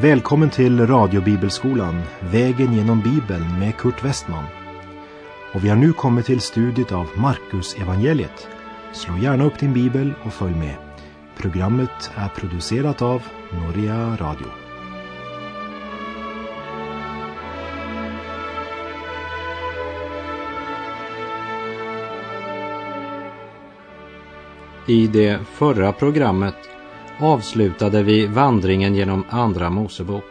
Välkommen till radiobibelskolan Vägen genom Bibeln med Kurt Westman. Och vi har nu kommit till studiet av Markus evangeliet. Slå gärna upp din bibel och följ med. Programmet är producerat av Norea Radio. I det förra programmet avslutade vi vandringen genom Andra Mosebok.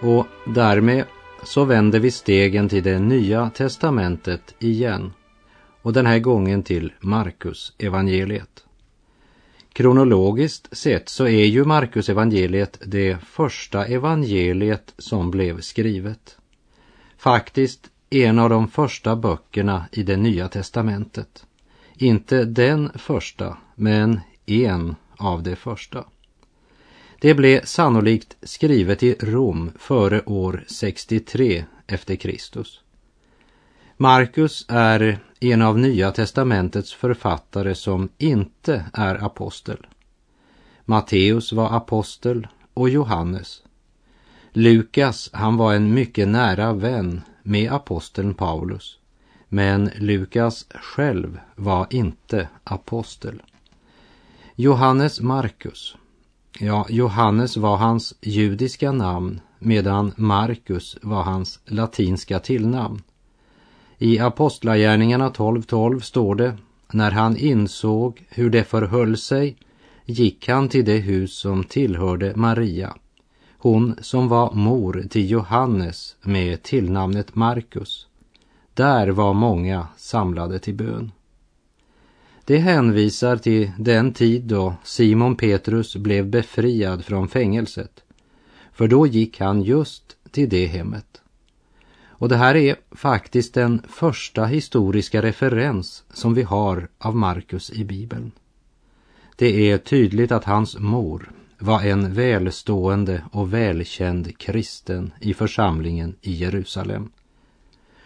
Och därmed så vänder vi stegen till det nya testamentet igen. Och den här gången till Markus evangeliet. Kronologiskt sett så är ju Markus evangeliet det första evangeliet som blev skrivet. Faktiskt en av de första böckerna i det nya testamentet. Inte den första, men en av det första. Det blev sannolikt skrivet i Rom före år 63 efter Kristus. Markus är en av Nya testamentets författare som inte är apostel. Matteus var apostel och Johannes. Lukas, han var en mycket nära vän med aposteln Paulus. Men Lukas själv var inte apostel. Johannes Markus. Ja, Johannes var hans judiska namn medan Markus var hans latinska tillnamn. I Apostlagärningarna 12.12 står det, när han insåg hur det förhöll sig gick han till det hus som tillhörde Maria, hon som var mor till Johannes med tillnamnet Markus. Där var många samlade till bön. Det hänvisar till den tid då Simon Petrus blev befriad från fängelset. För då gick han just till det hemmet. Och det här är faktiskt den första historiska referens som vi har av Markus i Bibeln. Det är tydligt att hans mor var en välstående och välkänd kristen i församlingen i Jerusalem.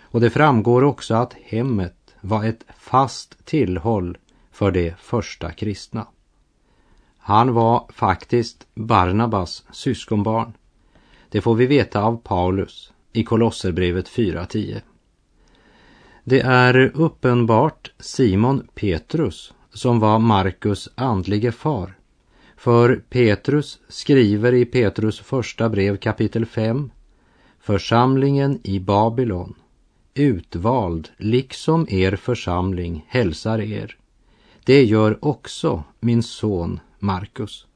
Och det framgår också att hemmet var ett fast tillhåll för de första kristna. Han var faktiskt Barnabas syskonbarn. Det får vi veta av Paulus i Kolosserbrevet 4.10. Det är uppenbart Simon Petrus som var Markus andlige far. För Petrus skriver i Petrus första brev kapitel 5 Församlingen i Babylon, utvald liksom er församling hälsar er. Det gör också min son Markus.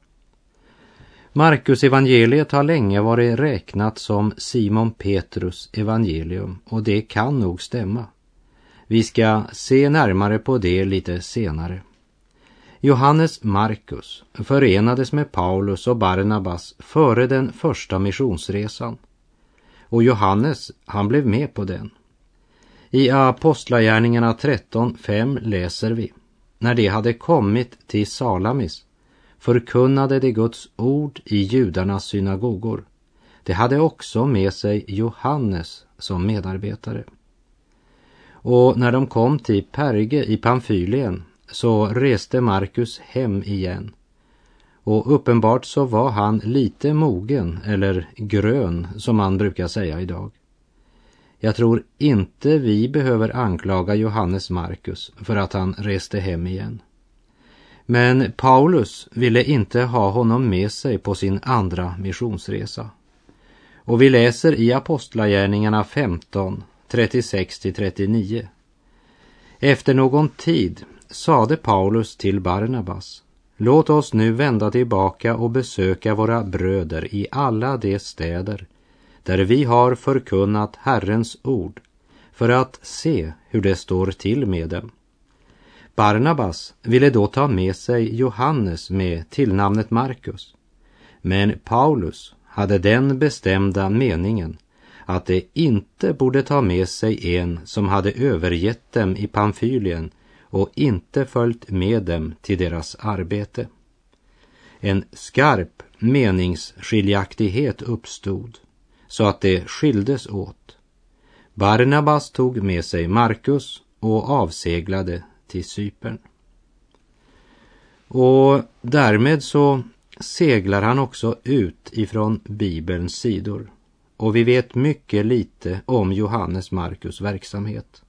Markus evangeliet har länge varit räknat som Simon Petrus evangelium och det kan nog stämma. Vi ska se närmare på det lite senare. Johannes Markus förenades med Paulus och Barnabas före den första missionsresan. Och Johannes, han blev med på den. I Apostlagärningarna 13.5 läser vi när de hade kommit till Salamis förkunnade de Guds ord i judarnas synagogor. De hade också med sig Johannes som medarbetare. Och när de kom till Perge i Pamfylien så reste Markus hem igen. Och uppenbart så var han lite mogen, eller grön som man brukar säga idag. Jag tror inte vi behöver anklaga Johannes Markus för att han reste hem igen. Men Paulus ville inte ha honom med sig på sin andra missionsresa. Och vi läser i Apostlagärningarna 15, 36-39. Efter någon tid sade Paulus till Barnabas Låt oss nu vända tillbaka och besöka våra bröder i alla de städer där vi har förkunnat Herrens ord för att se hur det står till med dem. Barnabas ville då ta med sig Johannes med tillnamnet Markus. Men Paulus hade den bestämda meningen att de inte borde ta med sig en som hade övergett dem i Pamfylien och inte följt med dem till deras arbete. En skarp meningsskiljaktighet uppstod så att det skildes åt. Barnabas tog med sig Markus och avseglade till Cypern. Och därmed så seglar han också ut ifrån Bibelns sidor och vi vet mycket lite om Johannes Markus verksamhet.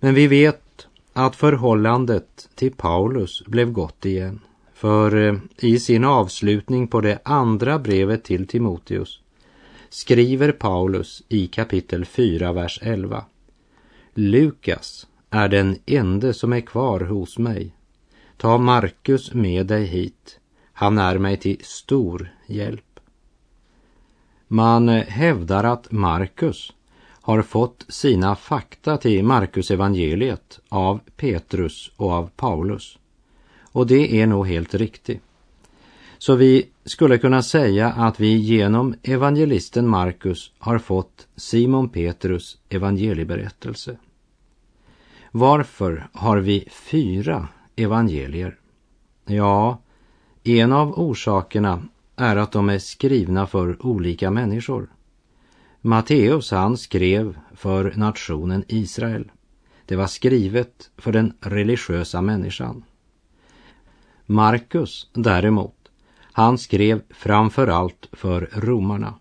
Men vi vet att förhållandet till Paulus blev gott igen. För eh, i sin avslutning på det andra brevet till Timoteus skriver Paulus i kapitel 4, vers 11. Lukas är den ende som är kvar hos mig. Ta Markus med dig hit. Han är mig till stor hjälp. Man hävdar att Markus har fått sina fakta till Markus evangeliet av Petrus och av Paulus. Och det är nog helt riktigt. Så vi skulle kunna säga att vi genom evangelisten Markus har fått Simon Petrus evangelieberättelse. Varför har vi fyra evangelier? Ja, en av orsakerna är att de är skrivna för olika människor. Matteus han skrev för nationen Israel. Det var skrivet för den religiösa människan. Markus däremot, han skrev framför allt för romarna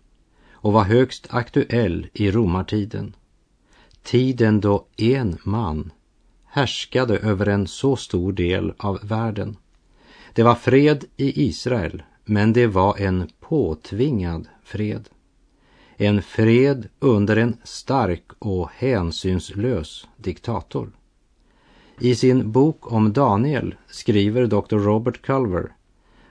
och var högst aktuell i romartiden. Tiden då en man härskade över en så stor del av världen. Det var fred i Israel, men det var en påtvingad fred. En fred under en stark och hänsynslös diktator. I sin bok om Daniel skriver Dr. Robert Culver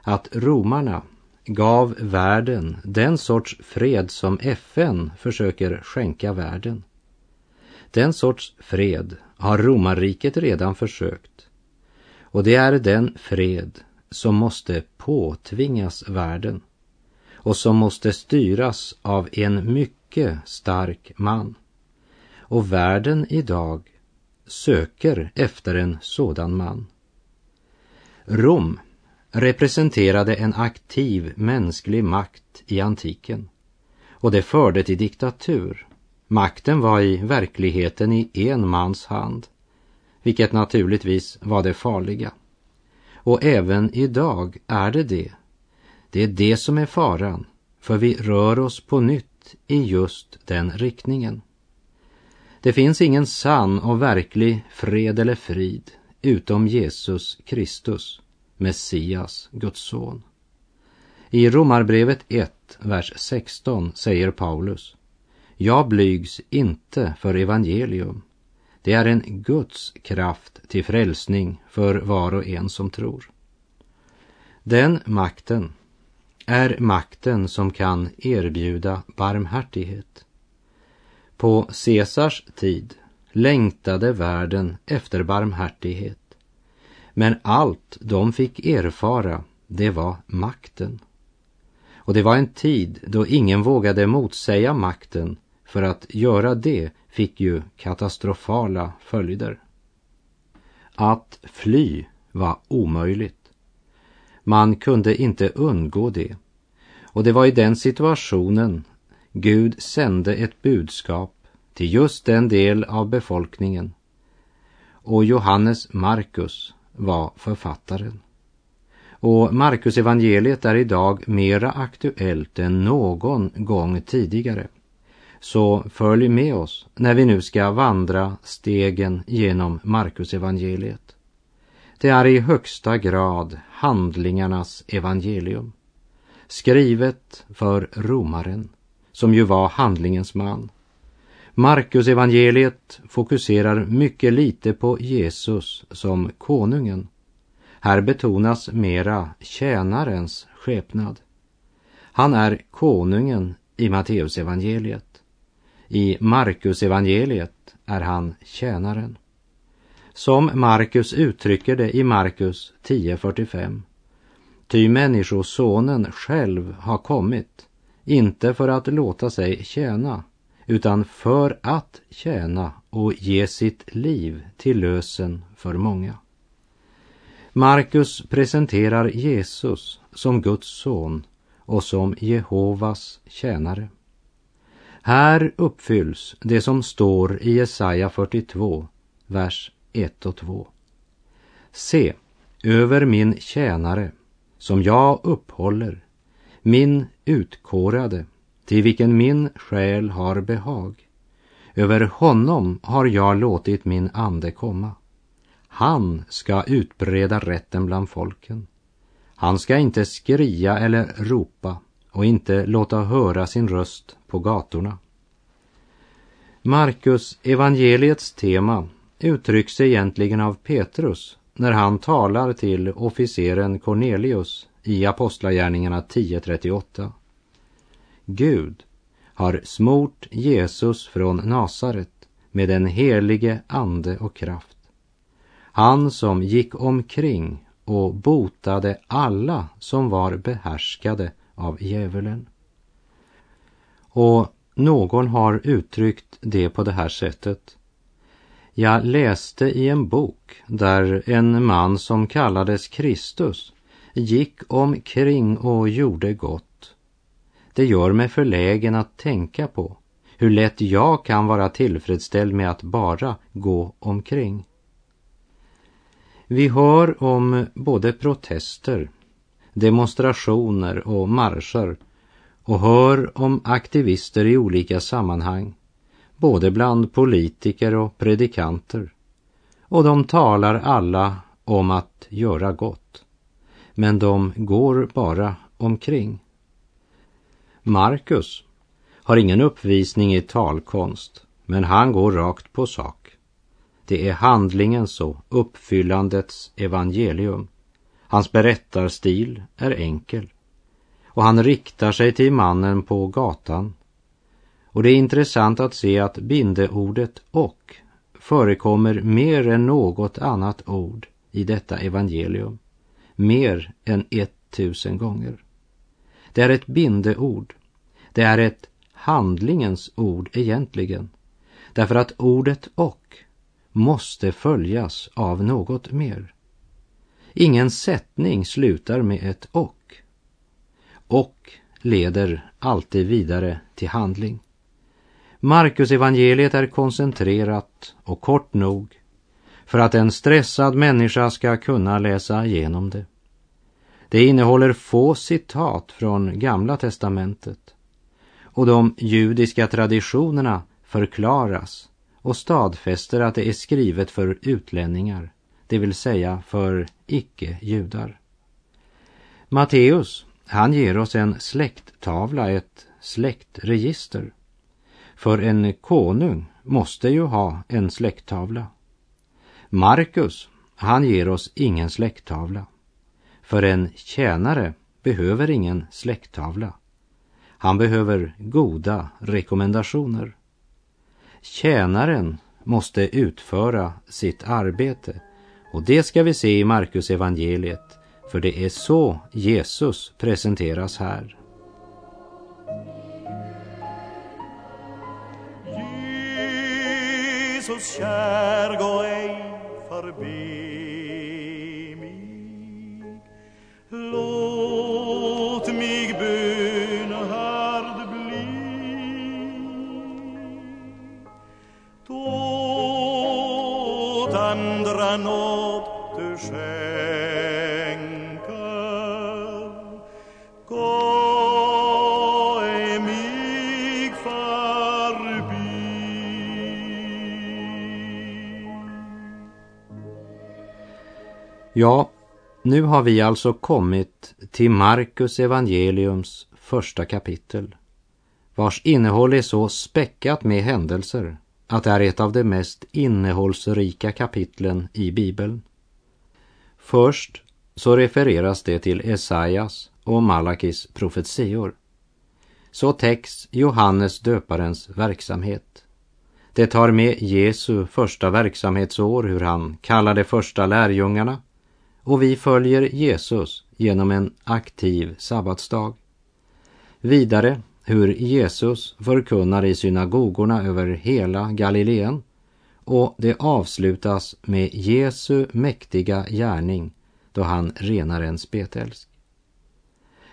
att romarna gav världen den sorts fred som FN försöker skänka världen. Den sorts fred har romarriket redan försökt. Och det är den fred som måste påtvingas världen och som måste styras av en mycket stark man. Och världen idag söker efter en sådan man. Rom representerade en aktiv mänsklig makt i antiken och det förde till diktatur. Makten var i verkligheten i en mans hand, vilket naturligtvis var det farliga. Och även idag är det det. Det är det som är faran, för vi rör oss på nytt i just den riktningen. Det finns ingen sann och verklig fred eller frid utom Jesus Kristus, Messias, Guds son. I Romarbrevet 1, vers 16 säger Paulus Jag blygs inte för evangelium. Det är en Guds kraft till frälsning för var och en som tror. Den makten är makten som kan erbjuda barmhärtighet. På Caesars tid längtade världen efter barmhärtighet. Men allt de fick erfara, det var makten. Och det var en tid då ingen vågade motsäga makten, för att göra det fick ju katastrofala följder. Att fly var omöjligt. Man kunde inte undgå det. Och det var i den situationen Gud sände ett budskap till just den del av befolkningen. Och Johannes Markus var författaren. Och Markus evangeliet är idag mera aktuellt än någon gång tidigare. Så följ med oss när vi nu ska vandra stegen genom Markus evangeliet. Det är i högsta grad handlingarnas evangelium. Skrivet för romaren, som ju var handlingens man. Markus evangeliet fokuserar mycket lite på Jesus som konungen. Här betonas mera tjänarens skepnad. Han är konungen i Matteus evangeliet. I Markus evangeliet är han tjänaren. Som Markus uttrycker det i Markus 10.45. Ty människosonen själv har kommit, inte för att låta sig tjäna, utan för att tjäna och ge sitt liv till lösen för många. Markus presenterar Jesus som Guds son och som Jehovas tjänare. Här uppfylls det som står i Jesaja 42, vers 1 och 2. Se, över min tjänare som jag upphåller, min utkårade, till vilken min själ har behag. Över honom har jag låtit min ande komma. Han ska utbreda rätten bland folken. Han ska inte skria eller ropa och inte låta höra sin röst på gatorna. Markus evangeliets tema uttrycks egentligen av Petrus när han talar till officeren Cornelius i Apostlagärningarna 10.38. Gud har smort Jesus från Nasaret med den helige ande och kraft. Han som gick omkring och botade alla som var behärskade av djävulen. Och någon har uttryckt det på det här sättet. Jag läste i en bok där en man som kallades Kristus gick omkring och gjorde gott. Det gör mig förlägen att tänka på hur lätt jag kan vara tillfredsställd med att bara gå omkring. Vi hör om både protester, demonstrationer och marscher och hör om aktivister i olika sammanhang, både bland politiker och predikanter. Och de talar alla om att göra gott. Men de går bara omkring. Markus har ingen uppvisning i talkonst, men han går rakt på sak. Det är handlingens och uppfyllandets evangelium. Hans berättarstil är enkel och han riktar sig till mannen på gatan. Och det är intressant att se att bindeordet och förekommer mer än något annat ord i detta evangelium. Mer än ett tusen gånger. Det är ett bindeord. Det är ett handlingens ord egentligen. Därför att ordet och måste följas av något mer. Ingen sättning slutar med ett och. Och leder alltid vidare till handling. Markus evangeliet är koncentrerat och kort nog för att en stressad människa ska kunna läsa igenom det. Det innehåller få citat från Gamla testamentet och de judiska traditionerna förklaras och stadfäster att det är skrivet för utlänningar, det vill säga för icke-judar. Matteus, han ger oss en släkttavla, ett släktregister. För en konung måste ju ha en släkttavla. Markus, han ger oss ingen släkttavla. För en tjänare behöver ingen släkttavla. Han behöver goda rekommendationer. Tjänaren måste utföra sitt arbete och det ska vi se i Markus evangeliet för det är så Jesus presenteras här. Jesus kär, gå ej förbi nåd du skänker. Gå ej mig förbi. Ja, nu har vi alltså kommit till Markus evangeliums första kapitel vars innehåll är så späckat med händelser att det är ett av de mest innehållsrika kapitlen i Bibeln. Först så refereras det till Esaias och Malakis profetior. Så täcks Johannes döparens verksamhet. Det tar med Jesu första verksamhetsår, hur han kallar de första lärjungarna och vi följer Jesus genom en aktiv sabbatsdag. Vidare hur Jesus förkunnar i synagogorna över hela Galileen och det avslutas med Jesu mäktiga gärning då han renar en spetälsk.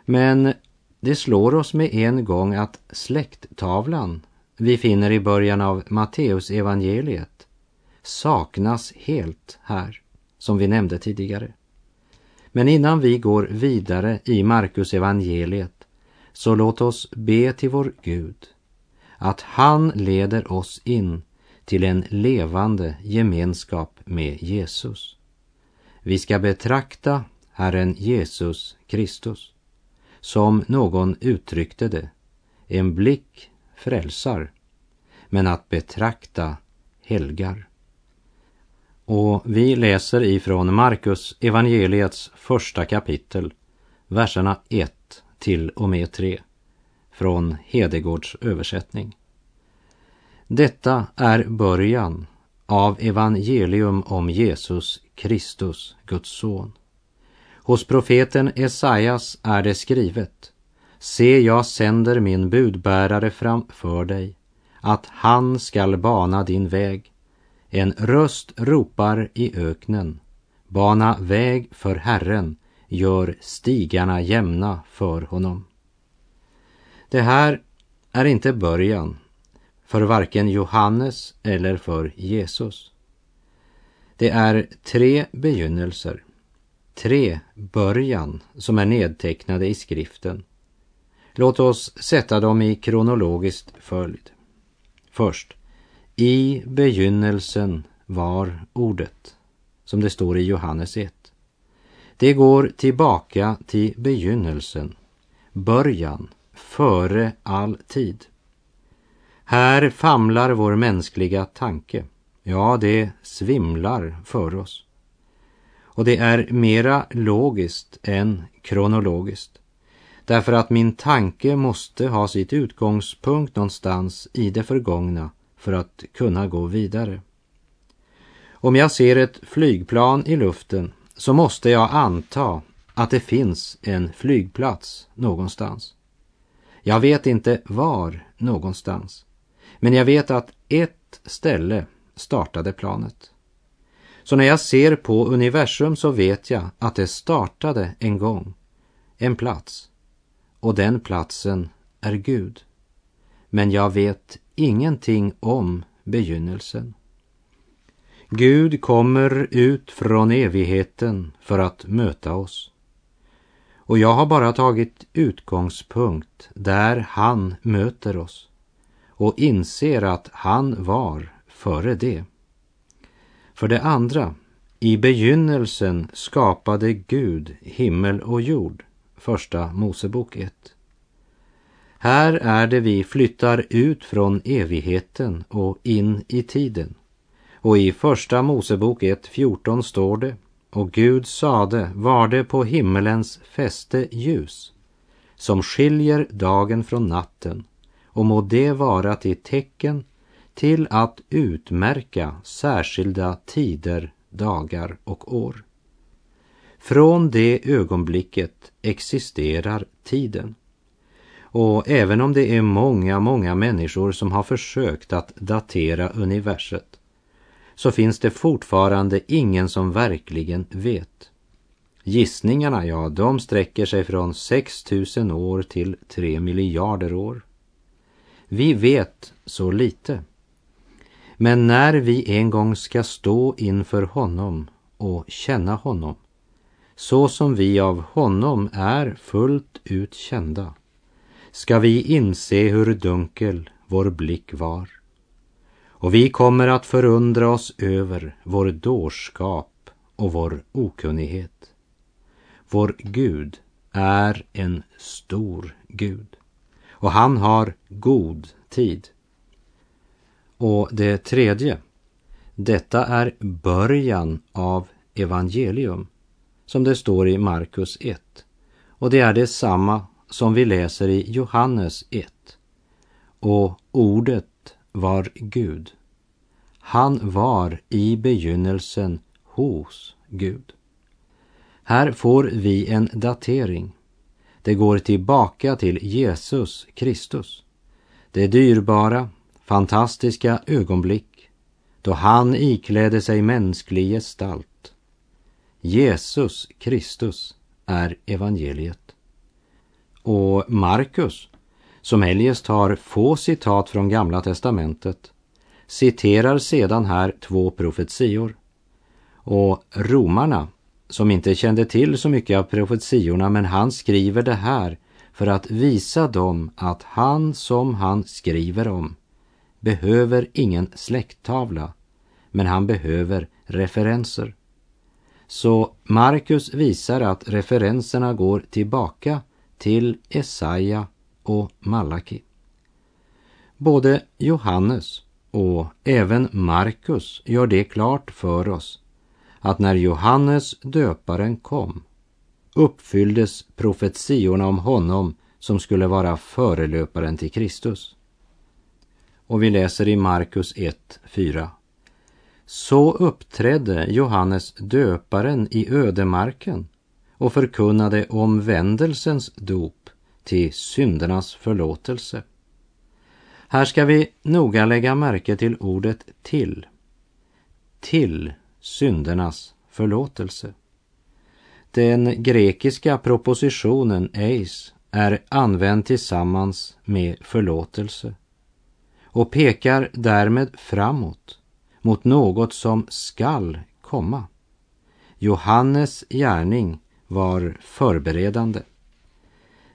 Men det slår oss med en gång att släkttavlan vi finner i början av Matteus evangeliet saknas helt här, som vi nämnde tidigare. Men innan vi går vidare i Markus evangeliet så låt oss be till vår Gud att han leder oss in till en levande gemenskap med Jesus. Vi ska betrakta Herren Jesus Kristus som någon uttryckte det, en blick frälsar, men att betrakta helgar. Och vi läser ifrån Markus evangeliets första kapitel, verserna 1 till och med 3, från Hedegårds översättning. Detta är början av evangelium om Jesus Kristus, Guds son. Hos profeten Esaias är det skrivet Se, jag sänder min budbärare framför dig, att han skall bana din väg. En röst ropar i öknen, bana väg för Herren, gör stigarna jämna för honom. Det här är inte början för varken Johannes eller för Jesus. Det är tre begynnelser, tre början som är nedtecknade i skriften. Låt oss sätta dem i kronologiskt följd. Först, i begynnelsen var ordet, som det står i Johannes 1. Det går tillbaka till begynnelsen, början, före all tid. Här famlar vår mänskliga tanke. Ja, det svimlar för oss. Och det är mera logiskt än kronologiskt. Därför att min tanke måste ha sitt utgångspunkt någonstans i det förgångna för att kunna gå vidare. Om jag ser ett flygplan i luften så måste jag anta att det finns en flygplats någonstans. Jag vet inte var någonstans. Men jag vet att ett ställe startade planet. Så när jag ser på universum så vet jag att det startade en gång, en plats. Och den platsen är Gud. Men jag vet ingenting om begynnelsen. Gud kommer ut från evigheten för att möta oss. Och jag har bara tagit utgångspunkt där han möter oss och inser att han var före det. För det andra, i begynnelsen skapade Gud himmel och jord. Första Mosebok 1. Här är det vi flyttar ut från evigheten och in i tiden. Och i Första Mosebok 1.14 står det och Gud sade, var det på himmelens fäste ljus som skiljer dagen från natten och må det vara till tecken till att utmärka särskilda tider, dagar och år. Från det ögonblicket existerar tiden. Och även om det är många, många människor som har försökt att datera universet så finns det fortfarande ingen som verkligen vet. Gissningarna, ja, de sträcker sig från 6000 år till 3 miljarder år. Vi vet så lite. Men när vi en gång ska stå inför honom och känna honom, så som vi av honom är fullt ut kända, ska vi inse hur dunkel vår blick var. Och vi kommer att förundra oss över vår dårskap och vår okunnighet. Vår Gud är en stor Gud och han har god tid. Och det tredje, detta är början av evangelium, som det står i Markus 1. Och det är detsamma som vi läser i Johannes 1. Och ordet var Gud. Han var i begynnelsen hos Gud. Här får vi en datering det går tillbaka till Jesus Kristus. Det dyrbara, fantastiska ögonblick då han iklädde sig mänsklig gestalt. Jesus Kristus är evangeliet. Och Markus, som eljest har få citat från Gamla testamentet, citerar sedan här två profetior. Och romarna som inte kände till så mycket av profetiorna men han skriver det här för att visa dem att han som han skriver om behöver ingen släkttavla men han behöver referenser. Så Markus visar att referenserna går tillbaka till Esaja och Malaki. Både Johannes och även Markus gör det klart för oss att när Johannes döparen kom uppfylldes profetiorna om honom som skulle vara förelöparen till Kristus. Och vi läser i Markus 1.4. Så uppträdde Johannes döparen i ödemarken och förkunnade omvändelsens dop till syndernas förlåtelse. Här ska vi noga lägga märke till ordet till. Till syndernas förlåtelse. Den grekiska propositionen eis är använd tillsammans med förlåtelse och pekar därmed framåt mot något som skall komma. Johannes gärning var förberedande.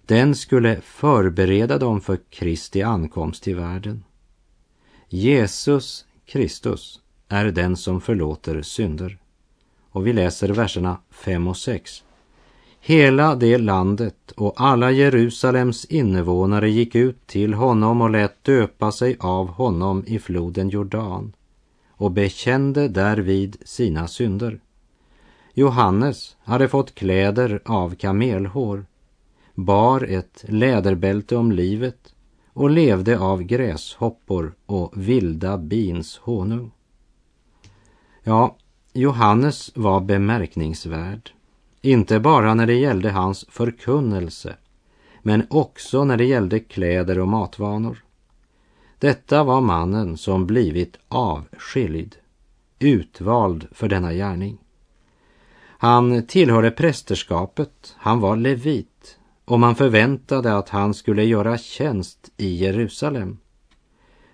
Den skulle förbereda dem för Kristi ankomst till världen. Jesus Kristus är den som förlåter synder. Och vi läser verserna 5 och 6. Hela det landet och alla Jerusalems invånare gick ut till honom och lät döpa sig av honom i floden Jordan och bekände därvid sina synder. Johannes hade fått kläder av kamelhår, bar ett läderbälte om livet och levde av gräshoppor och vilda bins honung. Ja, Johannes var bemärkningsvärd, inte bara när det gällde hans förkunnelse, men också när det gällde kläder och matvanor. Detta var mannen som blivit avskild, utvald för denna gärning. Han tillhörde prästerskapet, han var levit och man förväntade att han skulle göra tjänst i Jerusalem.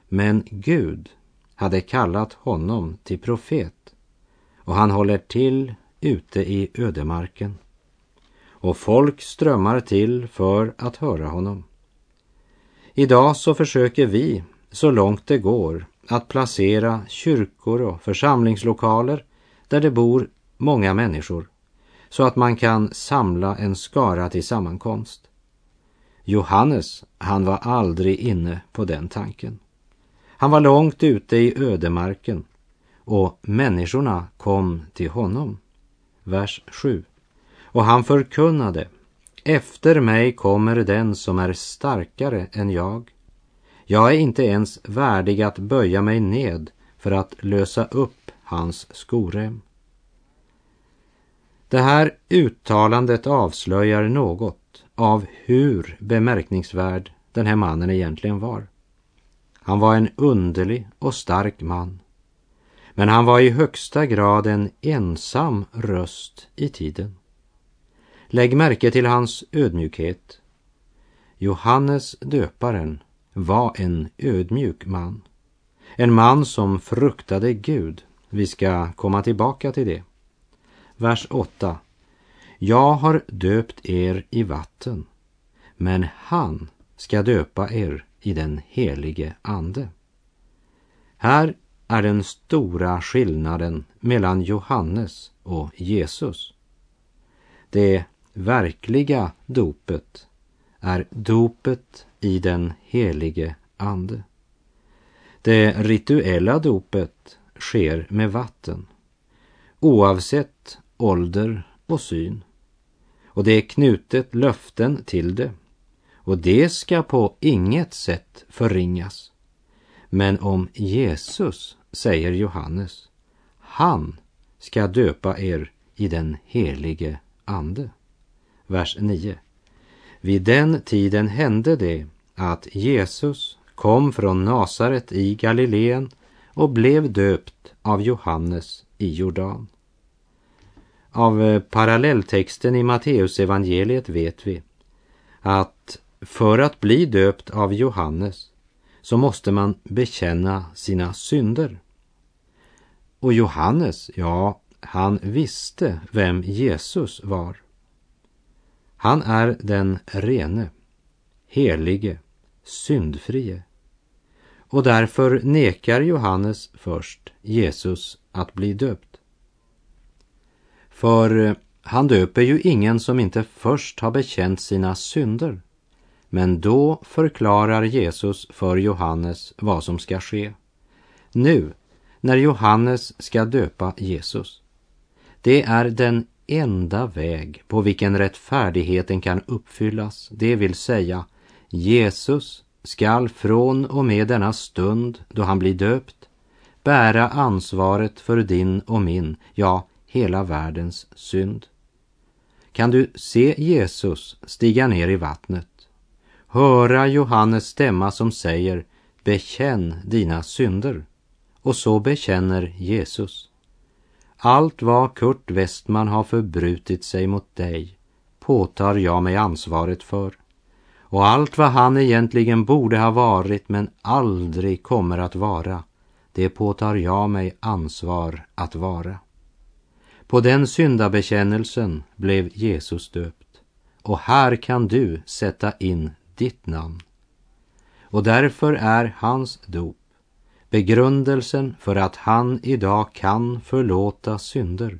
Men Gud hade kallat honom till profet och han håller till ute i ödemarken. Och folk strömmar till för att höra honom. Idag så försöker vi så långt det går att placera kyrkor och församlingslokaler där det bor många människor så att man kan samla en skara till sammankomst. Johannes, han var aldrig inne på den tanken. Han var långt ute i ödemarken och människorna kom till honom. Vers 7. Och han förkunnade Efter mig kommer den som är starkare än jag. Jag är inte ens värdig att böja mig ned för att lösa upp hans skorem. Det här uttalandet avslöjar något av hur bemärkningsvärd den här mannen egentligen var. Han var en underlig och stark man. Men han var i högsta grad en ensam röst i tiden. Lägg märke till hans ödmjukhet. Johannes döparen var en ödmjuk man. En man som fruktade Gud. Vi ska komma tillbaka till det. Vers 8. Jag har döpt er i vatten, men han ska döpa er i den helige Ande. Här är den stora skillnaden mellan Johannes och Jesus. Det verkliga dopet är dopet i den helige Ande. Det rituella dopet sker med vatten oavsett ålder och syn. Och det är knutet löften till det och det ska på inget sätt förringas. Men om Jesus, säger Johannes, han ska döpa er i den helige Ande. Vers 9. Vid den tiden hände det att Jesus kom från Nasaret i Galileen och blev döpt av Johannes i Jordan. Av eh, parallelltexten i Matteusevangeliet vet vi att för att bli döpt av Johannes så måste man bekänna sina synder. Och Johannes, ja, han visste vem Jesus var. Han är den rene, helige, syndfrie. Och därför nekar Johannes först Jesus att bli döpt. För eh, han döper ju ingen som inte först har bekänt sina synder. Men då förklarar Jesus för Johannes vad som ska ske. Nu, när Johannes ska döpa Jesus. Det är den enda väg på vilken rättfärdigheten kan uppfyllas, det vill säga Jesus skall från och med denna stund då han blir döpt bära ansvaret för din och min, ja, hela världens synd. Kan du se Jesus stiga ner i vattnet, höra Johannes stämma som säger bekänn dina synder och så bekänner Jesus. Allt vad Kurt Westman har förbrutit sig mot dig påtar jag mig ansvaret för. Och allt vad han egentligen borde ha varit men aldrig kommer att vara, det påtar jag mig ansvar att vara. På den syndabekännelsen blev Jesus döpt. Och här kan du sätta in ditt namn. Och därför är hans dop begrundelsen för att han idag kan förlåta synder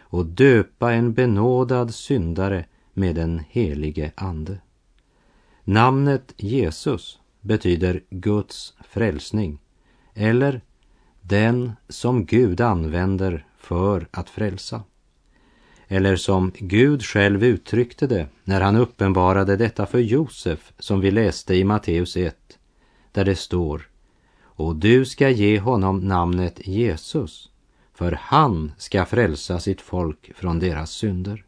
och döpa en benådad syndare med den helige Ande. Namnet Jesus betyder Guds frälsning eller den som Gud använder för att frälsa. Eller som Gud själv uttryckte det när han uppenbarade detta för Josef som vi läste i Matteus 1, där det står och du ska ge honom namnet Jesus, för han ska frälsa sitt folk från deras synder.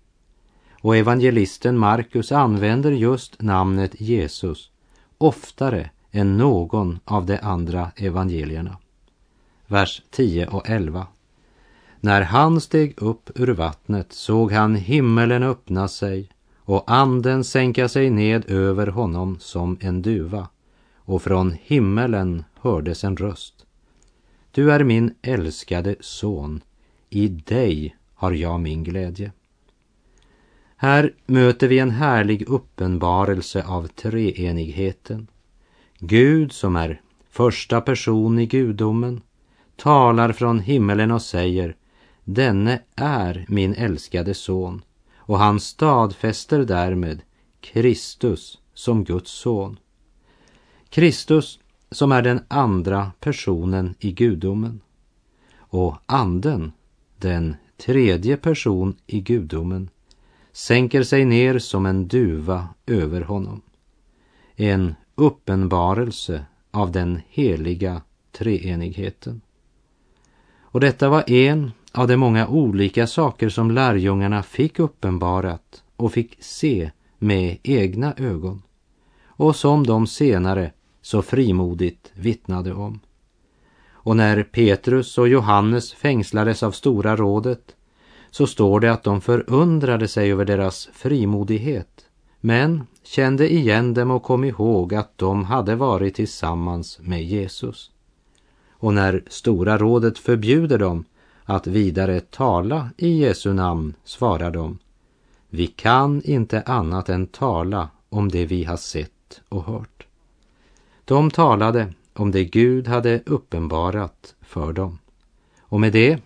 Och evangelisten Markus använder just namnet Jesus oftare än någon av de andra evangelierna. Vers 10 och 11. När han steg upp ur vattnet såg han himmelen öppna sig och anden sänka sig ned över honom som en duva och från himmelen hördes en röst. Du är min älskade son, i dig har jag min glädje. Här möter vi en härlig uppenbarelse av treenigheten. Gud som är första person i gudomen talar från himmelen och säger Denne är min älskade son och han stadfäster därmed Kristus som Guds son. Kristus som är den andra personen i gudomen. Och anden, den tredje person i gudomen, sänker sig ner som en duva över honom. En uppenbarelse av den heliga treenigheten. Och detta var en av de många olika saker som lärjungarna fick uppenbarat och fick se med egna ögon och som de senare så frimodigt vittnade om. Och när Petrus och Johannes fängslades av Stora rådet så står det att de förundrade sig över deras frimodighet men kände igen dem och kom ihåg att de hade varit tillsammans med Jesus. Och när Stora rådet förbjuder dem att vidare tala i Jesu namn svarar de Vi kan inte annat än tala om det vi har sett och hört. De talade om det Gud hade uppenbarat för dem. Och med det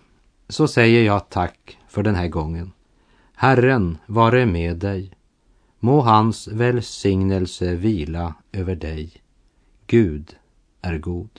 så säger jag tack för den här gången. Herren vare med dig. Må hans välsignelse vila över dig. Gud är god.